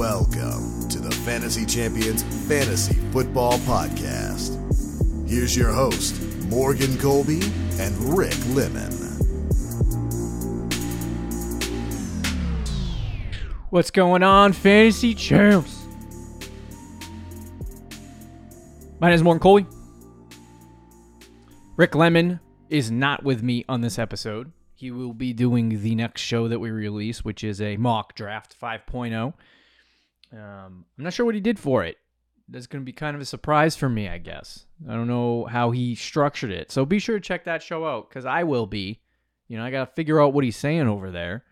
Welcome to the Fantasy Champions Fantasy Football Podcast. Here's your host, Morgan Colby and Rick Lemon. What's going on, fantasy champs? My name is Morgan Colby. Rick Lemon is not with me on this episode. He will be doing the next show that we release, which is a mock draft 5.0. Um, I'm not sure what he did for it. That's going to be kind of a surprise for me, I guess. I don't know how he structured it. So be sure to check that show out because I will be. You know, I got to figure out what he's saying over there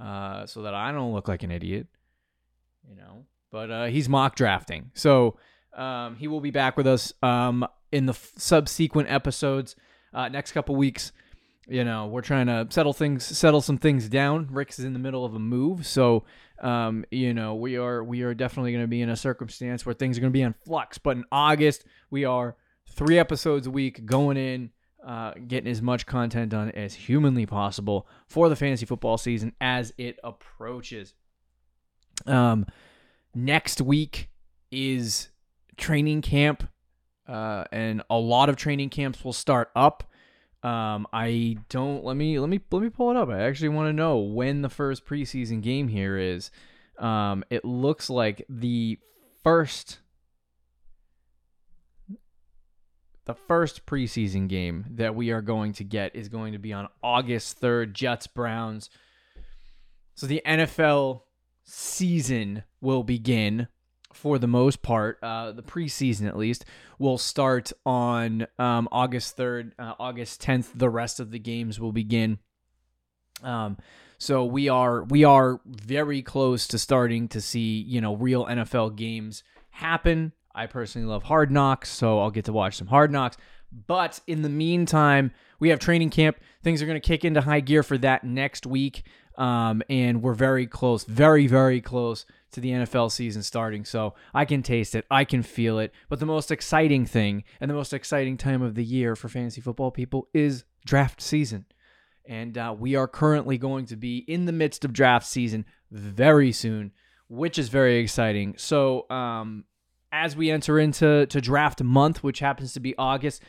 uh, so that I don't look like an idiot. You know, but uh, he's mock drafting. So um, he will be back with us um, in the f- subsequent episodes uh, next couple weeks. You know, we're trying to settle things, settle some things down. Rick's in the middle of a move, so um, you know we are we are definitely going to be in a circumstance where things are going to be in flux. But in August, we are three episodes a week going in, uh, getting as much content done as humanly possible for the fantasy football season as it approaches. Um, next week is training camp, uh, and a lot of training camps will start up. Um, I don't let me let me let me pull it up. I actually want to know when the first preseason game here is. Um, it looks like the first the first preseason game that we are going to get is going to be on August 3rd, Jets Browns. So the NFL season will begin for the most part. Uh, the preseason, at least, will start on um, August 3rd, uh, August 10th. The rest of the games will begin. Um, so we are we are very close to starting to see you know real NFL games happen. I personally love Hard Knocks, so I'll get to watch some Hard Knocks. But in the meantime, we have training camp. Things are going to kick into high gear for that next week. Um, and we're very close, very, very close to the NFL season starting. So I can taste it, I can feel it. But the most exciting thing and the most exciting time of the year for fantasy football people is draft season. And uh, we are currently going to be in the midst of draft season very soon, which is very exciting. So, um, as we enter into to draft month, which happens to be August,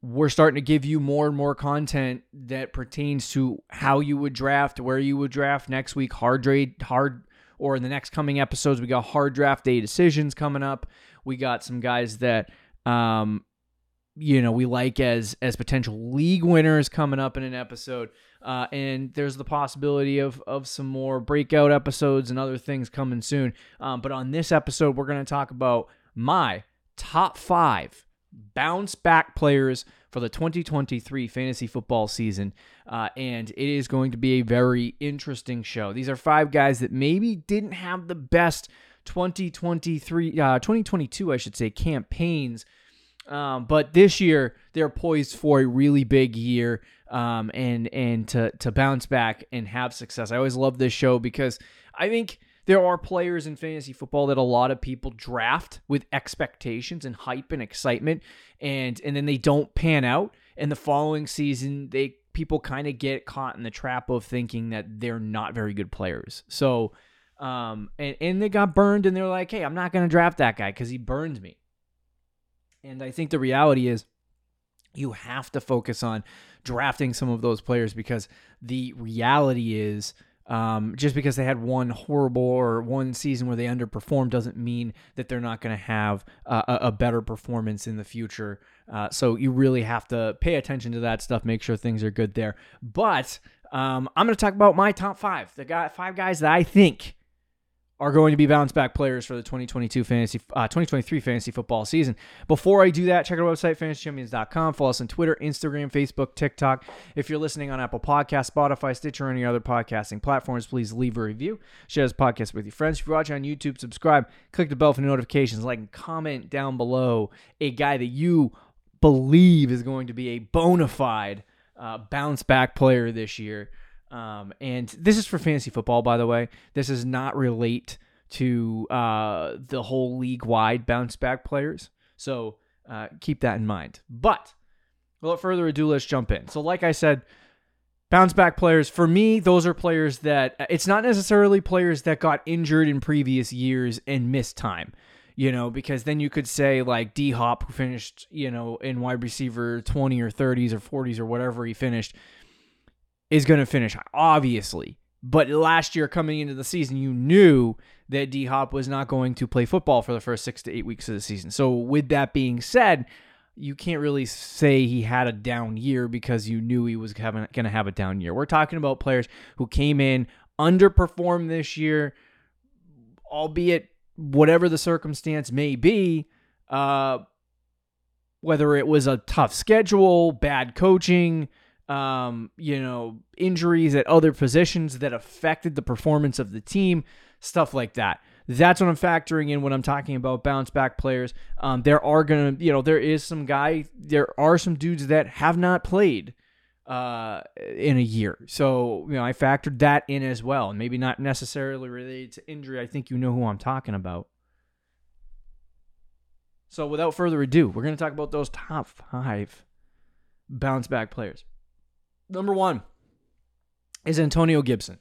we're starting to give you more and more content that pertains to how you would draft, where you would draft next week, hard trade, hard or in the next coming episodes, we got hard draft day decisions coming up. We got some guys that um you know we like as as potential league winners coming up in an episode uh, and there's the possibility of of some more breakout episodes and other things coming soon um, but on this episode we're going to talk about my top five bounce back players for the 2023 fantasy football season. Uh, and it is going to be a very interesting show. These are five guys that maybe didn't have the best 2023, uh, 2022, I should say, campaigns. Um, but this year they're poised for a really big year um, and and to to bounce back and have success. I always love this show because I think there are players in fantasy football that a lot of people draft with expectations and hype and excitement and and then they don't pan out and the following season they people kind of get caught in the trap of thinking that they're not very good players. So um and and they got burned and they're like, "Hey, I'm not going to draft that guy cuz he burned me." And I think the reality is you have to focus on drafting some of those players because the reality is um, just because they had one horrible or one season where they underperformed doesn't mean that they're not going to have uh, a, better performance in the future. Uh, so you really have to pay attention to that stuff, make sure things are good there. But um, I'm going to talk about my top five, the guy, five guys that I think are going to be bounce back players for the 2022 fantasy uh, 2023 fantasy football season. Before I do that, check our website fantasychampions.com. Follow us on Twitter, Instagram, Facebook, TikTok. If you're listening on Apple Podcast, Spotify, Stitcher, or any other podcasting platforms, please leave a review. Share this podcast with your friends. If you're watching on YouTube, subscribe, click the bell for notifications, like and comment down below a guy that you believe is going to be a bona fide uh, bounce back player this year. Um, and this is for fantasy football, by the way. This does not relate to uh, the whole league wide bounce back players. So uh, keep that in mind. But without further ado, let's jump in. So, like I said, bounce back players for me those are players that it's not necessarily players that got injured in previous years and missed time you know because then you could say like d hop who finished you know in wide receiver 20 or 30s or 40s or whatever he finished is going to finish obviously but last year coming into the season you knew that d hop was not going to play football for the first six to eight weeks of the season so with that being said you can't really say he had a down year because you knew he was going to have a down year. We're talking about players who came in, underperformed this year, albeit whatever the circumstance may be, uh, whether it was a tough schedule, bad coaching, um, you know, injuries at other positions that affected the performance of the team, stuff like that. That's what I'm factoring in when I'm talking about bounce back players. Um, there are gonna, you know, there is some guy, there are some dudes that have not played uh, in a year. So, you know, I factored that in as well. And maybe not necessarily related to injury. I think you know who I'm talking about. So, without further ado, we're going to talk about those top five bounce back players. Number one is Antonio Gibson.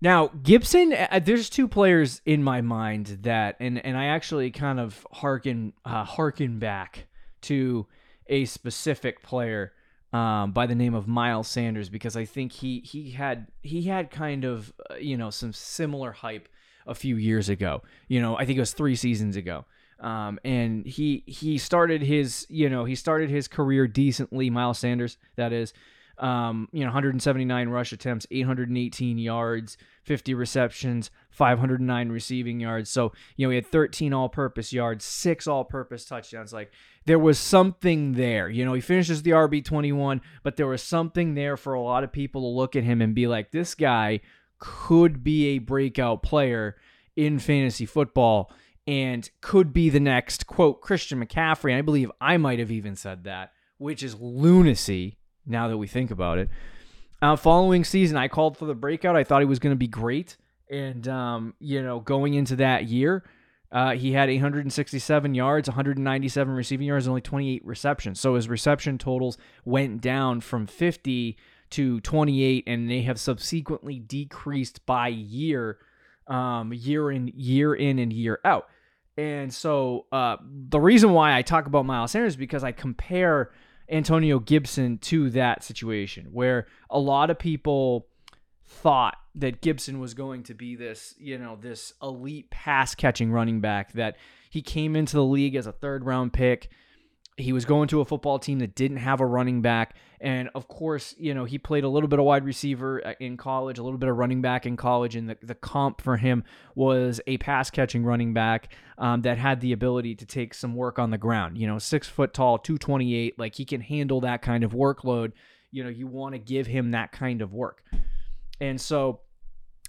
Now, Gibson, uh, there's two players in my mind that, and, and I actually kind of harken, uh, harken back to a specific player um, by the name of Miles Sanders because I think he he had he had kind of uh, you know some similar hype a few years ago. You know, I think it was three seasons ago. Um, and he he started his you know he started his career decently. Miles Sanders, that is, um, you know, 179 rush attempts, 818 yards, 50 receptions, 509 receiving yards. So, you know, he had 13 all purpose yards, six all purpose touchdowns. Like, there was something there. You know, he finishes the RB 21, but there was something there for a lot of people to look at him and be like, this guy could be a breakout player in fantasy football and could be the next, quote, Christian McCaffrey. And I believe I might have even said that, which is lunacy now that we think about it. Uh, following season, I called for the breakout. I thought he was going to be great. And, um, you know, going into that year, uh, he had 867 yards, 197 receiving yards, only 28 receptions. So his reception totals went down from 50 to 28, and they have subsequently decreased by year, um, year in, year in, and year out. And so uh, the reason why I talk about Miles Sanders is because I compare Antonio Gibson to that situation where a lot of people thought that Gibson was going to be this, you know, this elite pass catching running back that he came into the league as a third round pick he was going to a football team that didn't have a running back. And of course, you know, he played a little bit of wide receiver uh, in college, a little bit of running back in college. And the, the comp for him was a pass catching running back um, that had the ability to take some work on the ground. You know, six foot tall, 228, like he can handle that kind of workload. You know, you want to give him that kind of work. And so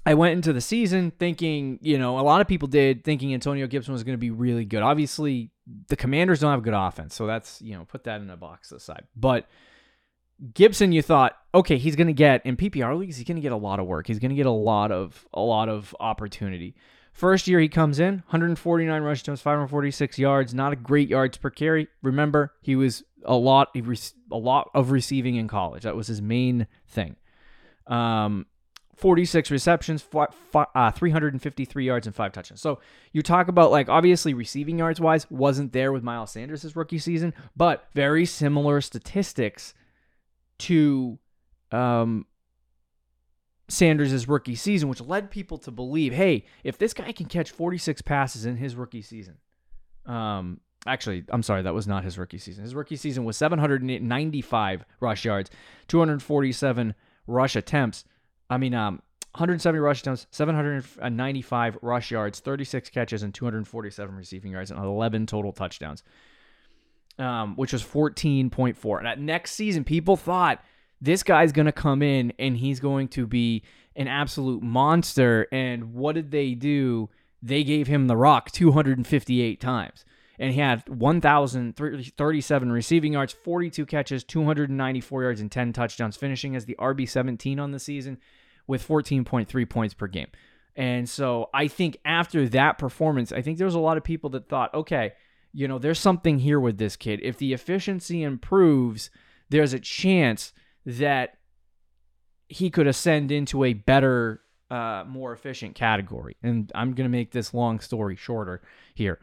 I went into the season thinking, you know, a lot of people did thinking Antonio Gibson was going to be really good. Obviously, the Commanders don't have good offense, so that's, you know, put that in a box aside. But Gibson, you thought, okay, he's going to get in PPR leagues, he's going to get a lot of work. He's going to get a lot of a lot of opportunity. First year he comes in, 149 rush attempts, 546 yards, not a great yards per carry. Remember, he was a lot a lot of receiving in college. That was his main thing. Um, 46 receptions, uh, 353 yards, and five touchdowns. So you talk about like obviously receiving yards wise wasn't there with Miles Sanders' rookie season, but very similar statistics to um, Sanders' rookie season, which led people to believe, hey, if this guy can catch 46 passes in his rookie season, um, actually, I'm sorry, that was not his rookie season. His rookie season was 795 rush yards, 247 rush attempts. I mean, um, 170 rush attempts, 795 rush yards, 36 catches, and 247 receiving yards, and 11 total touchdowns, um, which was 14.4. And next season, people thought this guy's going to come in and he's going to be an absolute monster. And what did they do? They gave him the rock 258 times. And he had 1,037 receiving yards, 42 catches, 294 yards, and 10 touchdowns, finishing as the RB17 on the season with 14.3 points per game. And so I think after that performance, I think there was a lot of people that thought, okay, you know, there's something here with this kid. If the efficiency improves, there's a chance that he could ascend into a better, uh, more efficient category. And I'm going to make this long story shorter here.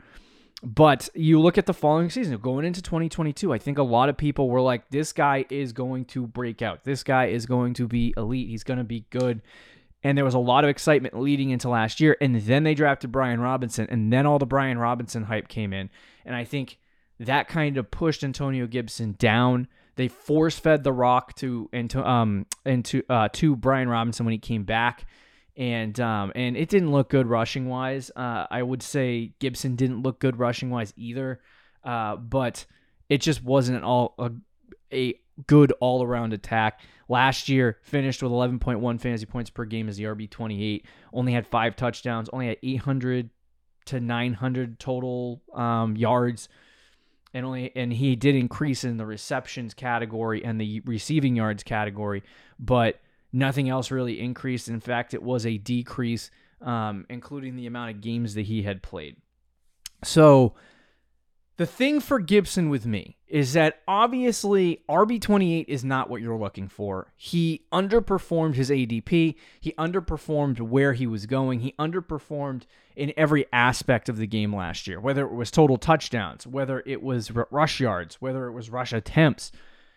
But you look at the following season, going into 2022, I think a lot of people were like, this guy is going to break out. This guy is going to be elite. He's going to be good. And there was a lot of excitement leading into last year. And then they drafted Brian Robinson. And then all the Brian Robinson hype came in. And I think that kind of pushed Antonio Gibson down. They force fed the rock to into um into uh to Brian Robinson when he came back and um, and it didn't look good rushing wise. Uh, I would say Gibson didn't look good rushing wise either, uh, but it just wasn't all a, a good all around attack. Last year finished with 11.1 fantasy points per game as the RB 28. Only had five touchdowns. Only had 800 to 900 total um, yards. And only and he did increase in the receptions category and the receiving yards category, but Nothing else really increased. In fact, it was a decrease, um, including the amount of games that he had played. So, the thing for Gibson with me is that obviously RB28 is not what you're looking for. He underperformed his ADP. He underperformed where he was going. He underperformed in every aspect of the game last year, whether it was total touchdowns, whether it was rush yards, whether it was rush attempts,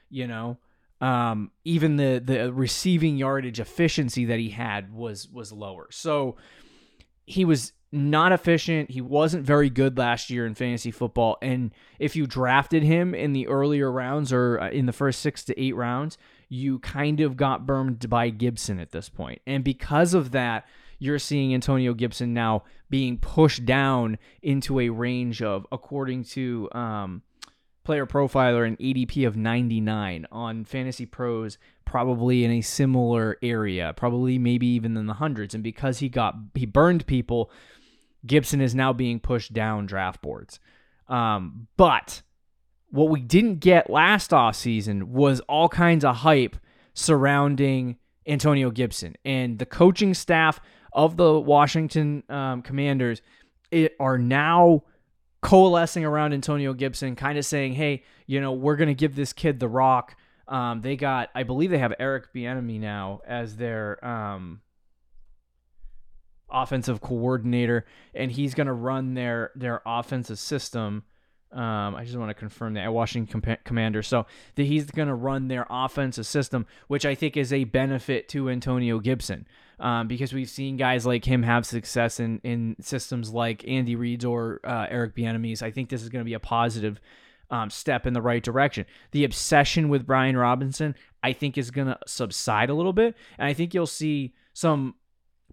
you know. Um, even the the receiving yardage efficiency that he had was was lower. So he was not efficient. He wasn't very good last year in fantasy football. And if you drafted him in the earlier rounds or uh, in the first six to eight rounds, you kind of got burned by Gibson at this point. And because of that, you're seeing Antonio Gibson now being pushed down into a range of, according to um, player profiler an ADP of 99 on Fantasy Pros, probably in a similar area, probably maybe even in the hundreds. And because he got he burned people, Gibson is now being pushed down draft boards. Um, but what we didn't get last offseason was all kinds of hype surrounding Antonio Gibson and the coaching staff of the Washington um, Commanders it, are now coalescing around Antonio Gibson, kind of saying, hey, you know, we're going to give this kid the rock. Um, they got, I believe they have Eric Bieniemy now as their um, offensive coordinator, and he's going to run their their offensive system. Um, I just want to confirm that at Washington Com- Commander. So that he's going to run their offensive system, which I think is a benefit to Antonio Gibson um, because we've seen guys like him have success in, in systems like Andy Reid's or uh, Eric Bieniemy's. I think this is going to be a positive um, step in the right direction. The obsession with Brian Robinson, I think, is going to subside a little bit, and I think you'll see some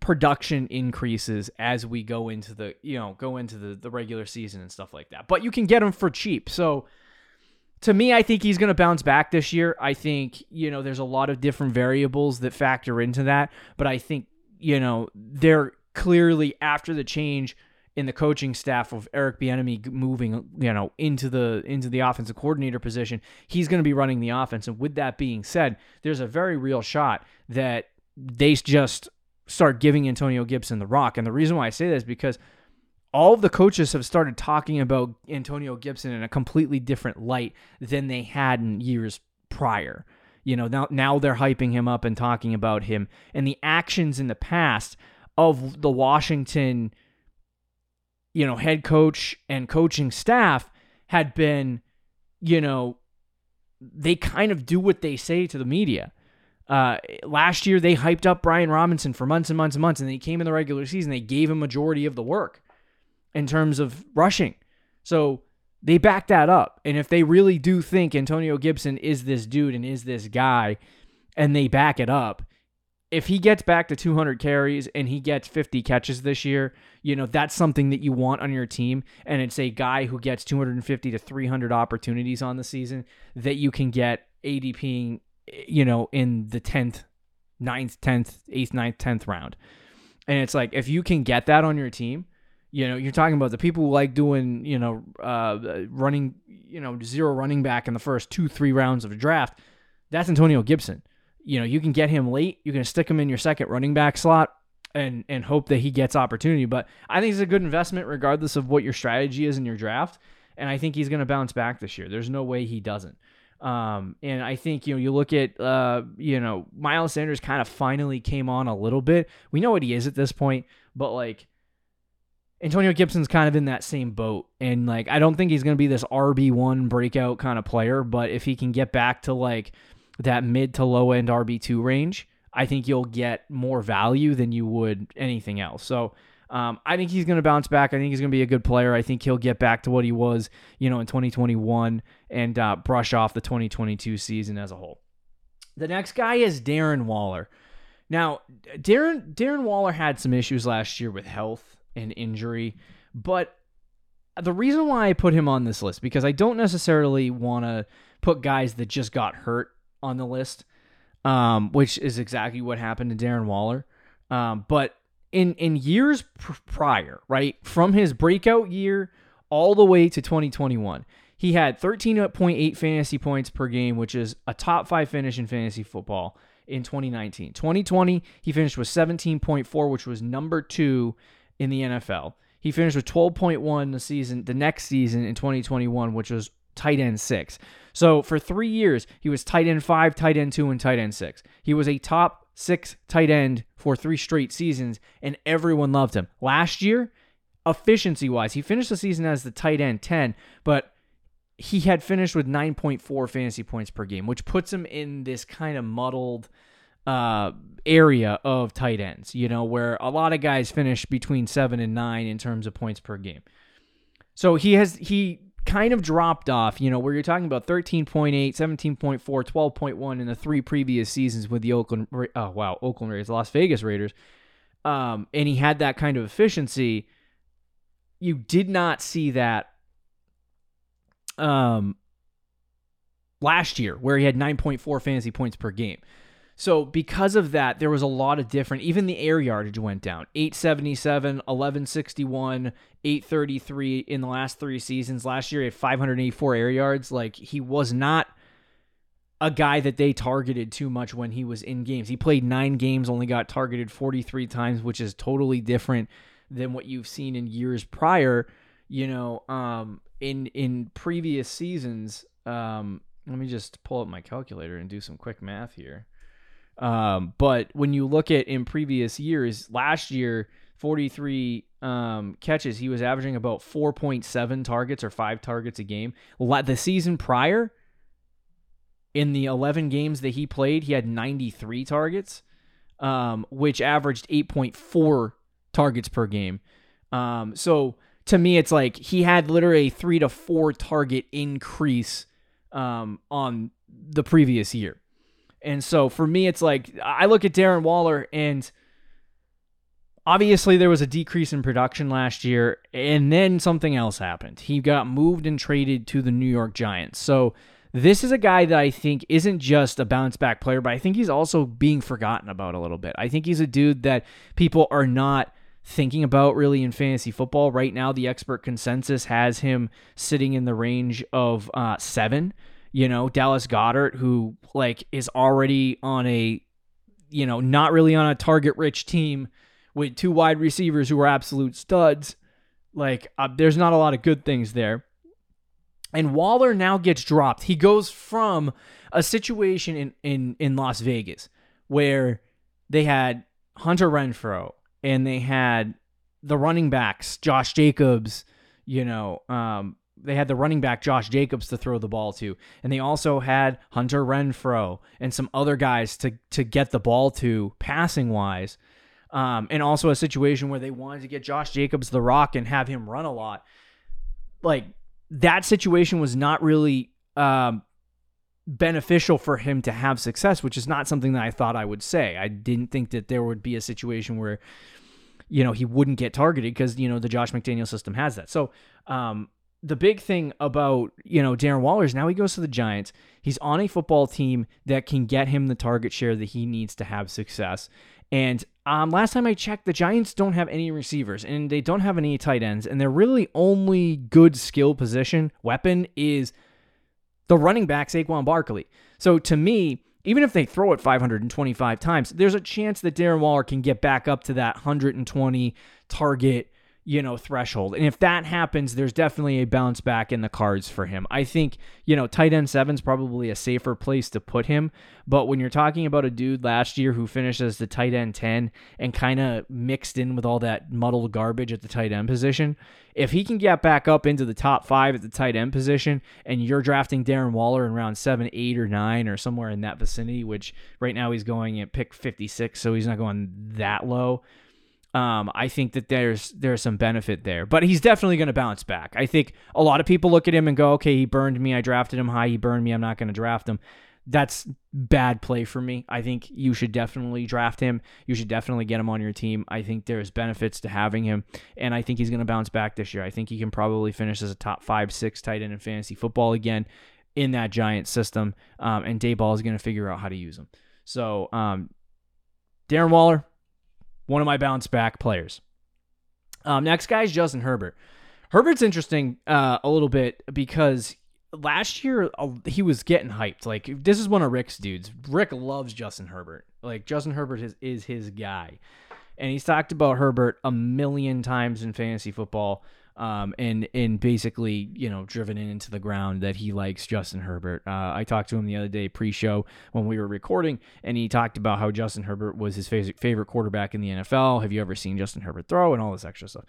production increases as we go into the you know go into the, the regular season and stuff like that. But you can get them for cheap, so to me, I think he's going to bounce back this year. I think, you know, there's a lot of different variables that factor into that, but I think, you know, they're clearly after the change in the coaching staff of Eric Bieniemy moving, you know, into the into the offensive coordinator position, he's going to be running the offense. And with that being said, there's a very real shot that they just start giving Antonio Gibson the rock. And the reason why I say that is because all of the coaches have started talking about Antonio Gibson in a completely different light than they had in years prior. You know, now now they're hyping him up and talking about him and the actions in the past of the Washington you know, head coach and coaching staff had been, you know, they kind of do what they say to the media. Uh, last year, they hyped up Brian Robinson for months and months and months, and then he came in the regular season. They gave him majority of the work in terms of rushing. So they back that up. And if they really do think Antonio Gibson is this dude and is this guy, and they back it up, if he gets back to 200 carries and he gets 50 catches this year, you know, that's something that you want on your team. And it's a guy who gets 250 to 300 opportunities on the season that you can get ADP, you know, in the 10th, 9th, 10th, 8th, 9th, 10th round. And it's like, if you can get that on your team, you know, you're talking about the people who like doing, you know, uh, running, you know, zero running back in the first two, three rounds of a draft. That's Antonio Gibson. You know, you can get him late. You can stick him in your second running back slot and and hope that he gets opportunity. But I think it's a good investment regardless of what your strategy is in your draft. And I think he's going to bounce back this year. There's no way he doesn't. Um, and I think you know you look at uh, you know Miles Sanders kind of finally came on a little bit. We know what he is at this point, but like Antonio Gibson's kind of in that same boat. And like I don't think he's going to be this RB1 breakout kind of player, but if he can get back to like that mid to low end RB2 range, I think you'll get more value than you would anything else. So um, I think he's going to bounce back. I think he's going to be a good player. I think he'll get back to what he was, you know, in 2021 and uh, brush off the 2022 season as a whole. The next guy is Darren Waller. Now, Darren Darren Waller had some issues last year with health and injury, but the reason why I put him on this list because I don't necessarily want to put guys that just got hurt on the list, um, which is exactly what happened to Darren Waller. Um, but in in years pr- prior, right from his breakout year all the way to 2021, he had 13.8 fantasy points per game, which is a top five finish in fantasy football in 2019. 2020, he finished with 17.4, which was number two in the NFL. He finished with 12.1 the season, the next season in 2021, which was tight end six. So for three years, he was tight end five, tight end two, and tight end six. He was a top six tight end for three straight seasons, and everyone loved him. Last year, efficiency wise, he finished the season as the tight end 10, but he had finished with 9.4 fantasy points per game, which puts him in this kind of muddled uh, area of tight ends, you know, where a lot of guys finish between seven and nine in terms of points per game. So he has, he kind of dropped off, you know, where you're talking about 13.8, 17.4, 12.1 in the three previous seasons with the Oakland, oh, wow, Oakland Raiders, Las Vegas Raiders. Um, and he had that kind of efficiency. You did not see that um, last year, where he had 9.4 fantasy points per game. So because of that, there was a lot of different. Even the air yardage went down. 877, 1161, 833 in the last three seasons. Last year he had 584 air yards. Like he was not a guy that they targeted too much when he was in games. He played nine games, only got targeted 43 times, which is totally different than what you've seen in years prior. You know, um, in in previous seasons, um, let me just pull up my calculator and do some quick math here. Um, but when you look at in previous years, last year, 43 um, catches, he was averaging about 4.7 targets or five targets a game. The season prior, in the 11 games that he played, he had 93 targets, um, which averaged 8.4 targets per game. Um, so to me, it's like he had literally a three to four target increase um, on the previous year. And so for me, it's like I look at Darren Waller and obviously there was a decrease in production last year and then something else happened. He got moved and traded to the New York Giants. So this is a guy that I think isn't just a bounce back player, but I think he's also being forgotten about a little bit. I think he's a dude that people are not thinking about really in fantasy football. Right now, the expert consensus has him sitting in the range of uh, seven you know, Dallas Goedert, who like is already on a, you know, not really on a target rich team with two wide receivers who are absolute studs. Like, uh, there's not a lot of good things there. And Waller now gets dropped. He goes from a situation in, in, in Las Vegas where they had Hunter Renfrow and they had the running backs, Josh Jacobs, you know, um, they had the running back Josh Jacobs to throw the ball to, and they also had Hunter Renfrow and some other guys to to get the ball to passing wise. Um, and also a situation where they wanted to get Josh Jacobs the rock and have him run a lot. Like that situation was not really um, beneficial for him to have success, which is not something that I thought I would say. I didn't think that there would be a situation where you know he wouldn't get targeted because you know the Josh McDaniel system has that. So um, the big thing about you know Darren Waller is now he goes to the Giants. He's on a football team that can get him the target share that he needs to have success. And um, last time I checked, the Giants don't have any receivers and they don't have any tight ends, and their really only good skill position weapon is the running back Saquon Barkley. So to me, even if they throw it 525 times, there's a chance that Darren Waller can get back up to that 120 target you know, threshold. And if that happens, there's definitely a bounce back in the cards for him. I think, you know, tight end seven's probably a safer place to put him. But when you're talking about a dude last year who finished as the tight end 10 and kind of mixed in with all that muddled garbage at the tight end position, if he can get back up into the top five at the tight end position and you're drafting Darren Waller in round seven, eight, or nine, or somewhere in that vicinity, which right now he's going at pick 56, so he's not going that low um, I think that there's there's some benefit there, but he's definitely going to bounce back. I think a lot of people look at him and go, "Okay, he burned me. I drafted him high. He burned me. I'm not going to draft him." That's bad play for me. I think you should definitely draft him. You should definitely get him on your team. I think there's benefits to having him, and I think he's going to bounce back this year. I think he can probably finish as a top five, six tight end in fantasy football again in that giant system. Um, and Daboll is going to figure out how to use him. So, um, Darren Waller, one of my bounce back players. Um, next guy is Justin Herbert. Herbert's interesting uh, a little bit because last year uh, he was getting hyped. Like this is one of Rick's dudes. Rick loves Justin Herbert. Like Justin Herbert is, is his guy, and he's talked about Herbert a million times in fantasy football um, and and basically you know driven into the ground that he likes Justin Herbert. Uh, I talked to him the other day pre-show when we were recording, and he talked about how Justin Herbert was his favorite favorite quarterback in the NFL. Have you ever seen Justin Herbert throw and all this extra stuff?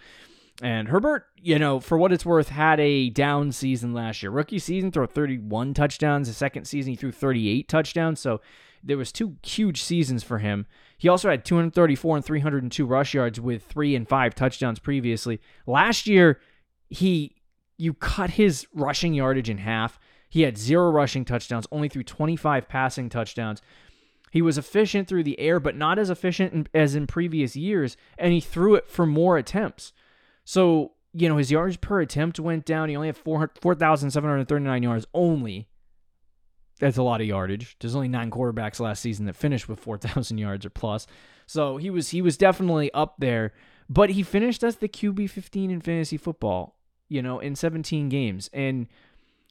And Herbert, you know, for what it's worth, had a down season last year. Rookie season, threw 31 touchdowns. The second season, he threw 38 touchdowns. So there was two huge seasons for him. He also had 234 and 302 rush yards with three and five touchdowns previously. Last year, he you cut his rushing yardage in half. He had zero rushing touchdowns, only threw 25 passing touchdowns. He was efficient through the air, but not as efficient as in previous years, and he threw it for more attempts. So, you know, his yards per attempt went down. He only had 4,739 yards only that's a lot of yardage. There's only nine quarterbacks last season that finished with 4,000 yards or plus. So he was he was definitely up there, but he finished as the QB 15 in fantasy football, you know, in 17 games. And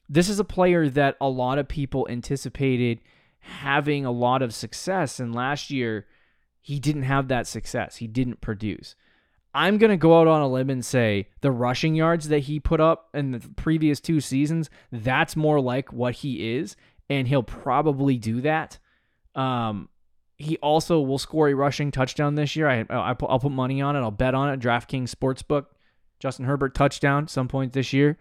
this is a player that a lot of people anticipated having a lot of success and last year he didn't have that success. He didn't produce. I'm going to go out on a limb and say the rushing yards that he put up in the previous two seasons, that's more like what he is and he'll probably do that. Um, he also will score a rushing touchdown this year. I, I will put money on it. I'll bet on it. DraftKings Sportsbook, Justin Herbert touchdown some point this year,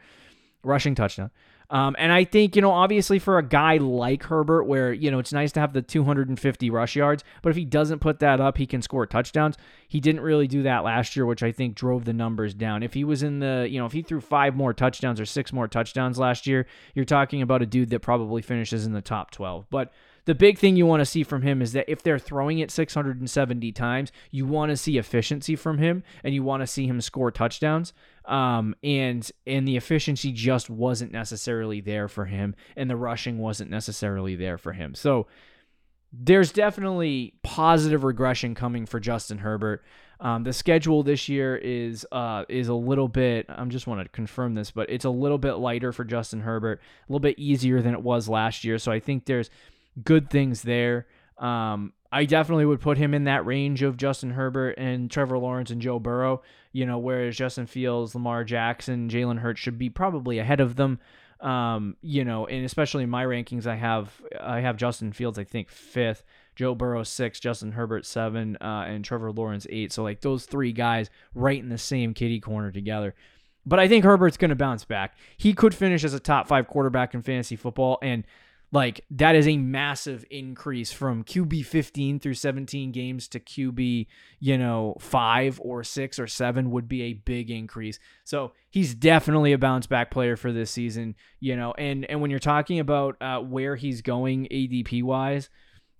rushing touchdown. Um, and I think, you know, obviously for a guy like Herbert, where, you know, it's nice to have the 250 rush yards, but if he doesn't put that up, he can score touchdowns. He didn't really do that last year, which I think drove the numbers down. If he was in the, you know, if he threw five more touchdowns or six more touchdowns last year, you're talking about a dude that probably finishes in the top 12. But the big thing you want to see from him is that if they're throwing it 670 times, you want to see efficiency from him and you want to see him score touchdowns. Um, and and the efficiency just wasn't necessarily there for him, and the rushing wasn't necessarily there for him. So there's definitely positive regression coming for Justin Herbert. Um, the schedule this year is uh, is a little bit. I'm just want to confirm this, but it's a little bit lighter for Justin Herbert, a little bit easier than it was last year. So I think there's good things there. Um, I definitely would put him in that range of Justin Herbert and Trevor Lawrence and Joe Burrow. You know, whereas Justin Fields, Lamar Jackson, Jalen Hurts should be probably ahead of them. Um, you know, and especially in my rankings, I have I have Justin Fields, I think fifth, Joe Burrow six, Justin Herbert seven, uh, and Trevor Lawrence eight. So like those three guys right in the same kitty corner together. But I think Herbert's going to bounce back. He could finish as a top five quarterback in fantasy football, and like that is a massive increase from QB 15 through 17 games to QB, you know, 5 or 6 or 7 would be a big increase. So, he's definitely a bounce back player for this season, you know. And and when you're talking about uh, where he's going ADP wise,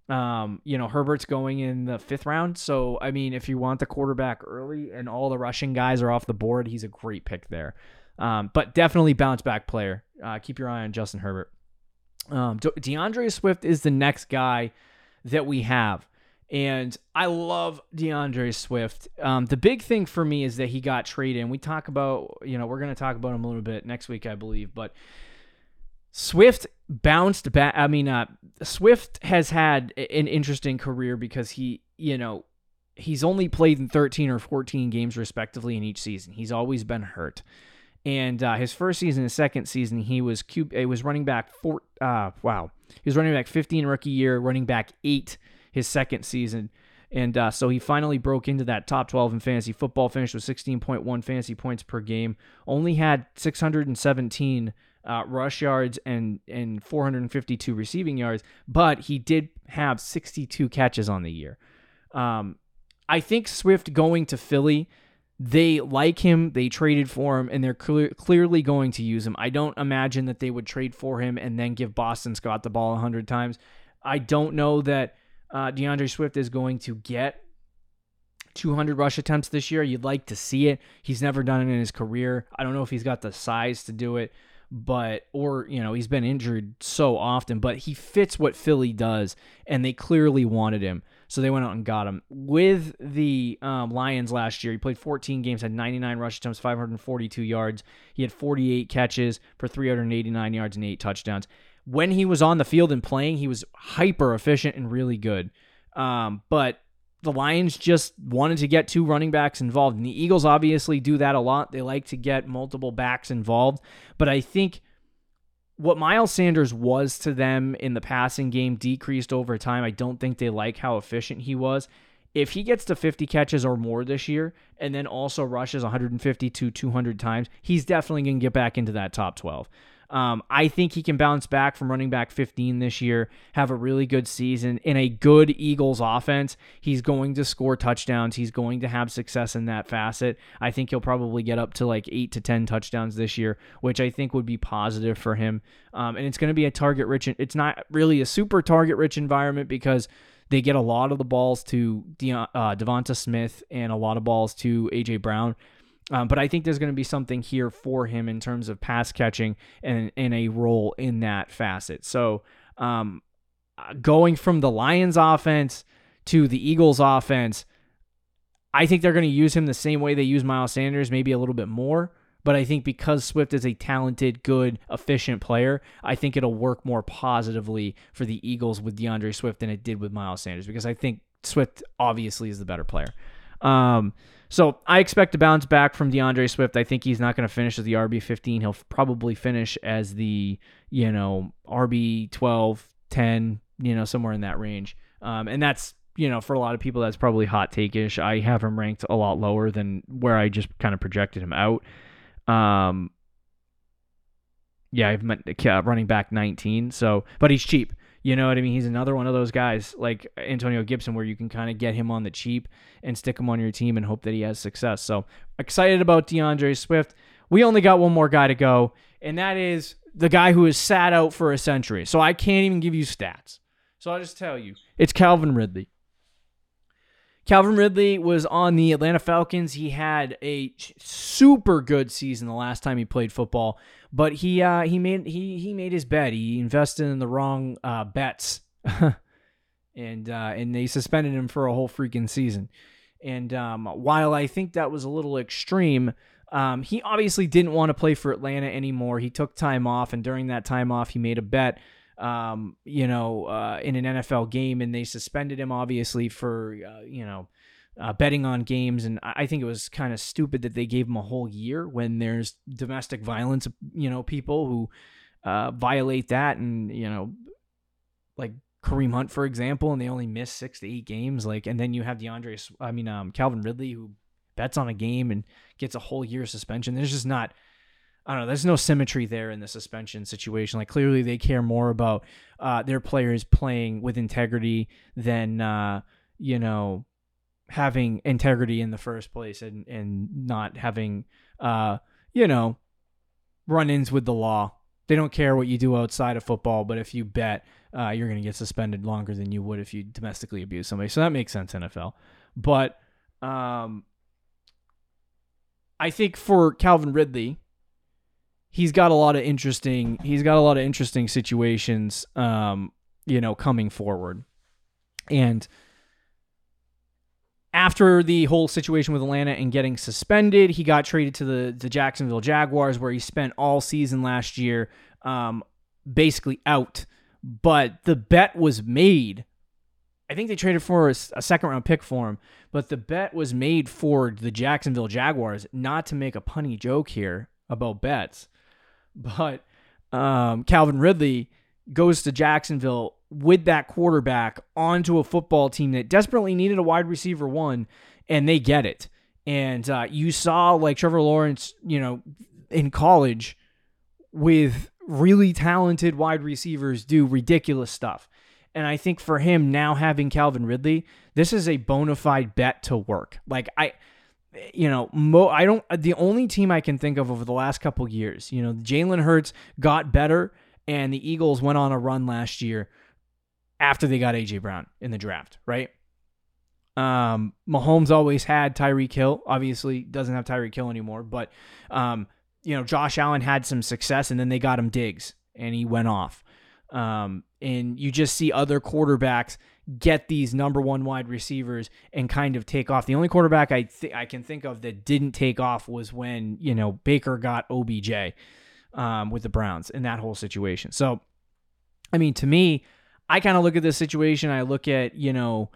um, you know, Herbert's going in the 5th round. So, I mean, if you want the quarterback early and all the rushing guys are off the board, he's a great pick there. Um, but definitely bounce back player. Uh, keep your eye on Justin Herbert. Um, De- D'Andre Swift is the next guy that we have. And I love D'Andre Swift. Um, the big thing for me is that he got traded. And we talk about, you know, we're going to talk about him a little bit next week, I believe. But Swift bounced back. I mean, uh, Swift has had an interesting career because he, you know, he's only played in 13 or 14 games respectively in each season. He's always been hurt. And uh, his first season, his second season, he was Q, it was running back four. Uh, wow, he was running back 15 rookie year, running back eight his second season, and uh, so he finally broke into that top 12 in fantasy football. Finished with 16.1 fantasy points per game. Only had 617 uh, rush yards and and 452 receiving yards, but he did have 62 catches on the year. Um, I think Swift going to Philly, they like him, they traded for him, and they're clear, clearly going to use him. I don't imagine that they would trade for him and then give Boston Scott the ball 100 times. I don't know that uh, D'Andre Swift is going to get 200 rush attempts this year. You'd like to see it. He's never done it in his career. I don't know if he's got the size to do it but or you know he's been injured so often but he fits what philly does and they clearly wanted him so they went out and got him with the um, lions last year he played 14 games had 99 rush attempts 542 yards he had 48 catches for 389 yards and eight touchdowns when he was on the field and playing he was hyper efficient and really good um, but the Lions just wanted to get two running backs involved. And the Eagles obviously do that a lot. They like to get multiple backs involved. But I think what Miles Sanders was to them in the passing game decreased over time. I don't think they like how efficient he was. If he gets to 50 catches or more this year and then also rushes 150 to 200 times, he's definitely going to get back into that top 12. Um, I think he can bounce back from running back 15 this year, have a really good season in a good Eagles offense. He's going to score touchdowns. He's going to have success in that facet. I think he'll probably get up to like eight to 10 touchdowns this year, which I think would be positive for him. Um, and it's going to be a target rich, it's not really a super target rich environment because they get a lot of the balls to De- uh, Devonta Smith and a lot of balls to AJ Brown. Um, but I think there's going to be something here for him in terms of pass catching and, and a role in that facet. So um, uh, going from the Lions offense to the Eagles offense, I think they're going to use him the same way they use Miles Sanders, maybe a little bit more. But I think because Swift is a talented, good, efficient player, I think it'll work more positively for the Eagles with D'Andre Swift than it did with Miles Sanders because I think Swift obviously is the better player. Um, so I expect to bounce back from D'Andre Swift. I think he's not going to finish as the RB 15. He'll probably finish as the, you know, RB 12, 10, you know, somewhere in that range. Um, and that's, you know, for a lot of people, that's probably hot take ish. I have him ranked a lot lower than where I just kind of projected him out. Um, yeah, I've met running back 19. So, but he's cheap. You know what I mean? He's another one of those guys like Antonio Gibson where you can kind of get him on the cheap and stick him on your team and hope that he has success. So excited about D'Andre Swift. We only got one more guy to go, and that is the guy who has sat out for a century. So I can't even give you stats. So I'll just tell you it's Calvin Ridley. Calvin Ridley was on the Atlanta Falcons. He had a super good season the last time he played football, but he uh, he made he he made his bet. He invested in the wrong uh, bets, and uh, and they suspended him for a whole freaking season. And um, while I think that was a little extreme, um, he obviously didn't want to play for Atlanta anymore. He took time off, and during that time off, he made a bet um, you know, uh, in an NFL game, and they suspended him obviously for, uh, you know, uh, betting on games. And I think it was kind of stupid that they gave him a whole year when there's domestic violence, you know, people who uh, violate that, and you know, like Kareem Hunt, for example, and they only miss six to eight games. Like, and then you have DeAndre, I mean, um, Calvin Ridley who bets on a game and gets a whole year suspension. There's just not I don't know. There's no symmetry there in the suspension situation. Like clearly, they care more about uh, their players playing with integrity than uh, you know having integrity in the first place and and not having uh, you know run-ins with the law. They don't care what you do outside of football, but if you bet, uh, you're going to get suspended longer than you would if you domestically abuse somebody. So that makes sense, NFL. But um, I think for Calvin Ridley he's got a lot of interesting he's got a lot of interesting situations um you know coming forward and after the whole situation with Atlanta and getting suspended, he got traded to the, the Jacksonville Jaguars, where he spent all season last year um, basically out. But the bet was made I think they traded for a, a second round pick for him, but the bet was made for the Jacksonville Jaguars. Not to make a punny joke here about bets, but um, Calvin Ridley goes to Jacksonville with that quarterback onto a football team that desperately needed a wide receiver one, and they get it. And uh, you saw like Trevor Lawrence, you know, in college with really talented wide receivers do ridiculous stuff. And I think for him now having Calvin Ridley, this is a bona fide bet to work. Like I, you know, Mo, I don't. The only team I can think of over the last couple years, you know, Jalen Hurts got better, and the Eagles went on a run last year after they got AJ Brown in the draft, right? Um, Mahomes always had Tyreek Hill. Obviously, doesn't have Tyreek Hill anymore, but um, you know, Josh Allen had some success, and then they got him Diggs, and he went off. Um, and you just see other quarterbacks get these number one wide receivers and kind of take off. The only quarterback I th- I can think of that didn't take off was when you know Baker got OBJ um, with the Browns in that whole situation. So, I mean, to me, I kind of look at this situation. I look at you know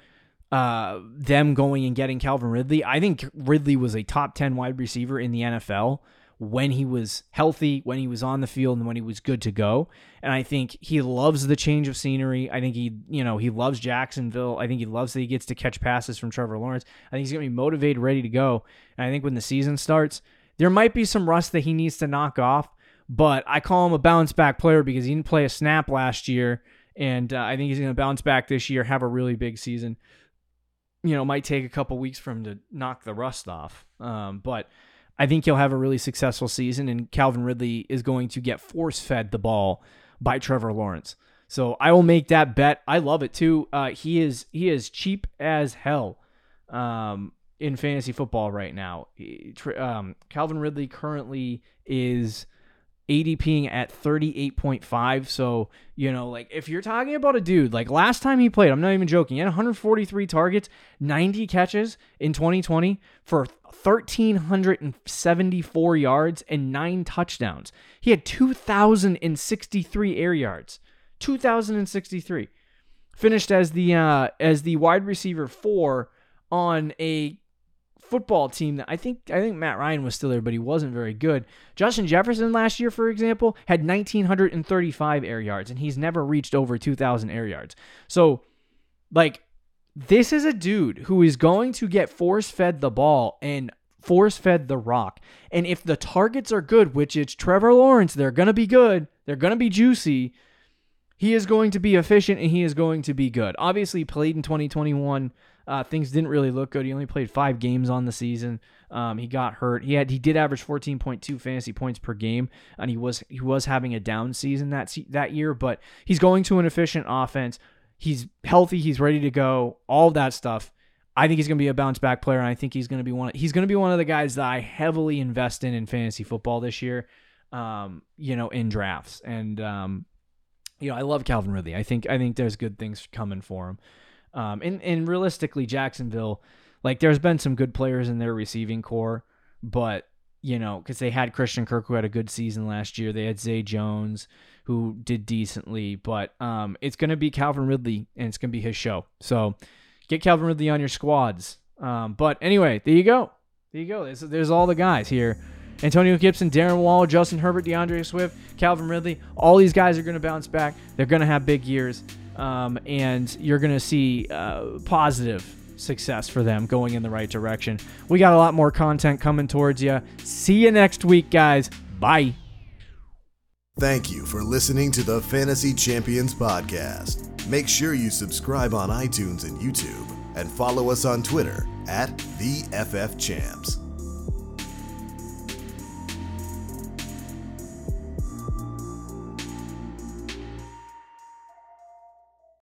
uh, them going and getting Calvin Ridley. I think Ridley was a top ten wide receiver in the NFL when he was healthy, when he was on the field, and when he was good to go. And I think he loves the change of scenery. I think he, you know, he loves Jacksonville. I think he loves that he gets to catch passes from Trevor Lawrence. I think he's going to be motivated, ready to go. And I think when the season starts, there might be some rust that he needs to knock off. But I call him a bounce back player because he didn't play a snap last year. And uh, I think he's going to bounce back this year, have a really big season. You know, might take a couple weeks for him to knock the rust off. Um, but I think he'll have a really successful season, and Calvin Ridley is going to get force fed the ball by Trevor Lawrence. So I will make that bet. I love it too. Uh, he is he is cheap as hell um, in fantasy football right now. Um, Calvin Ridley currently is ADPing at 38.5. So, you know, like if you're talking about a dude, like last time he played, I'm not even joking, he had 143 targets, 90 catches in 2020 for 1,374 yards and nine touchdowns. He had 2,063 air yards. 2,063. Finished as the uh, as the wide receiver four on a football team that I think I think Matt Ryan was still there, but he wasn't very good. Justin Jefferson last year, for example, had 1,935 air yards, and he's never reached over 2,000 air yards. So, like, this is a dude who is going to get force fed the ball and force fed the rock. And if the targets are good, which it's Trevor Lawrence, they're going to be good, they're going to be juicy. He is going to be efficient and he is going to be good. Obviously, played in 2021 uh, things didn't really look good. He only played five games on the season. Um, he got hurt. He had he did average 14.2 fantasy points per game, and he was he was having a down season that that year. But he's going to an efficient offense. He's healthy. He's ready to go. All that stuff. I think he's going to be a bounce back player, and I think he's going to be one. Of, he's going to be one of the guys that I heavily invest in in fantasy football this year. Um, you know, in drafts, and um, you know, I love Calvin Ridley. I think I think there's good things coming for him. Um, and and realistically, Jacksonville, like there's been some good players in their receiving corps, but you know, because they had Christian Kirk who had a good season last year. They had Zay Jones who did decently, but um, it's going to be Calvin Ridley and it's going to be his show. So get Calvin Ridley on your squads. Um, but anyway, there you go. There you go. There's, there's all the guys here. Antonio Gibson, Darren Waller, Justin Herbert, D'Andre Swift, Calvin Ridley. All these guys are going to bounce back. They're going to have big years um, and you're going to see uh, positive success for them going in the right direction. We got a lot more content coming towards you. See you next week, guys. Bye. Thank you for listening to the Fantasy Champions Podcast. Make sure you subscribe on iTunes and YouTube and follow us on Twitter at the FF Champs.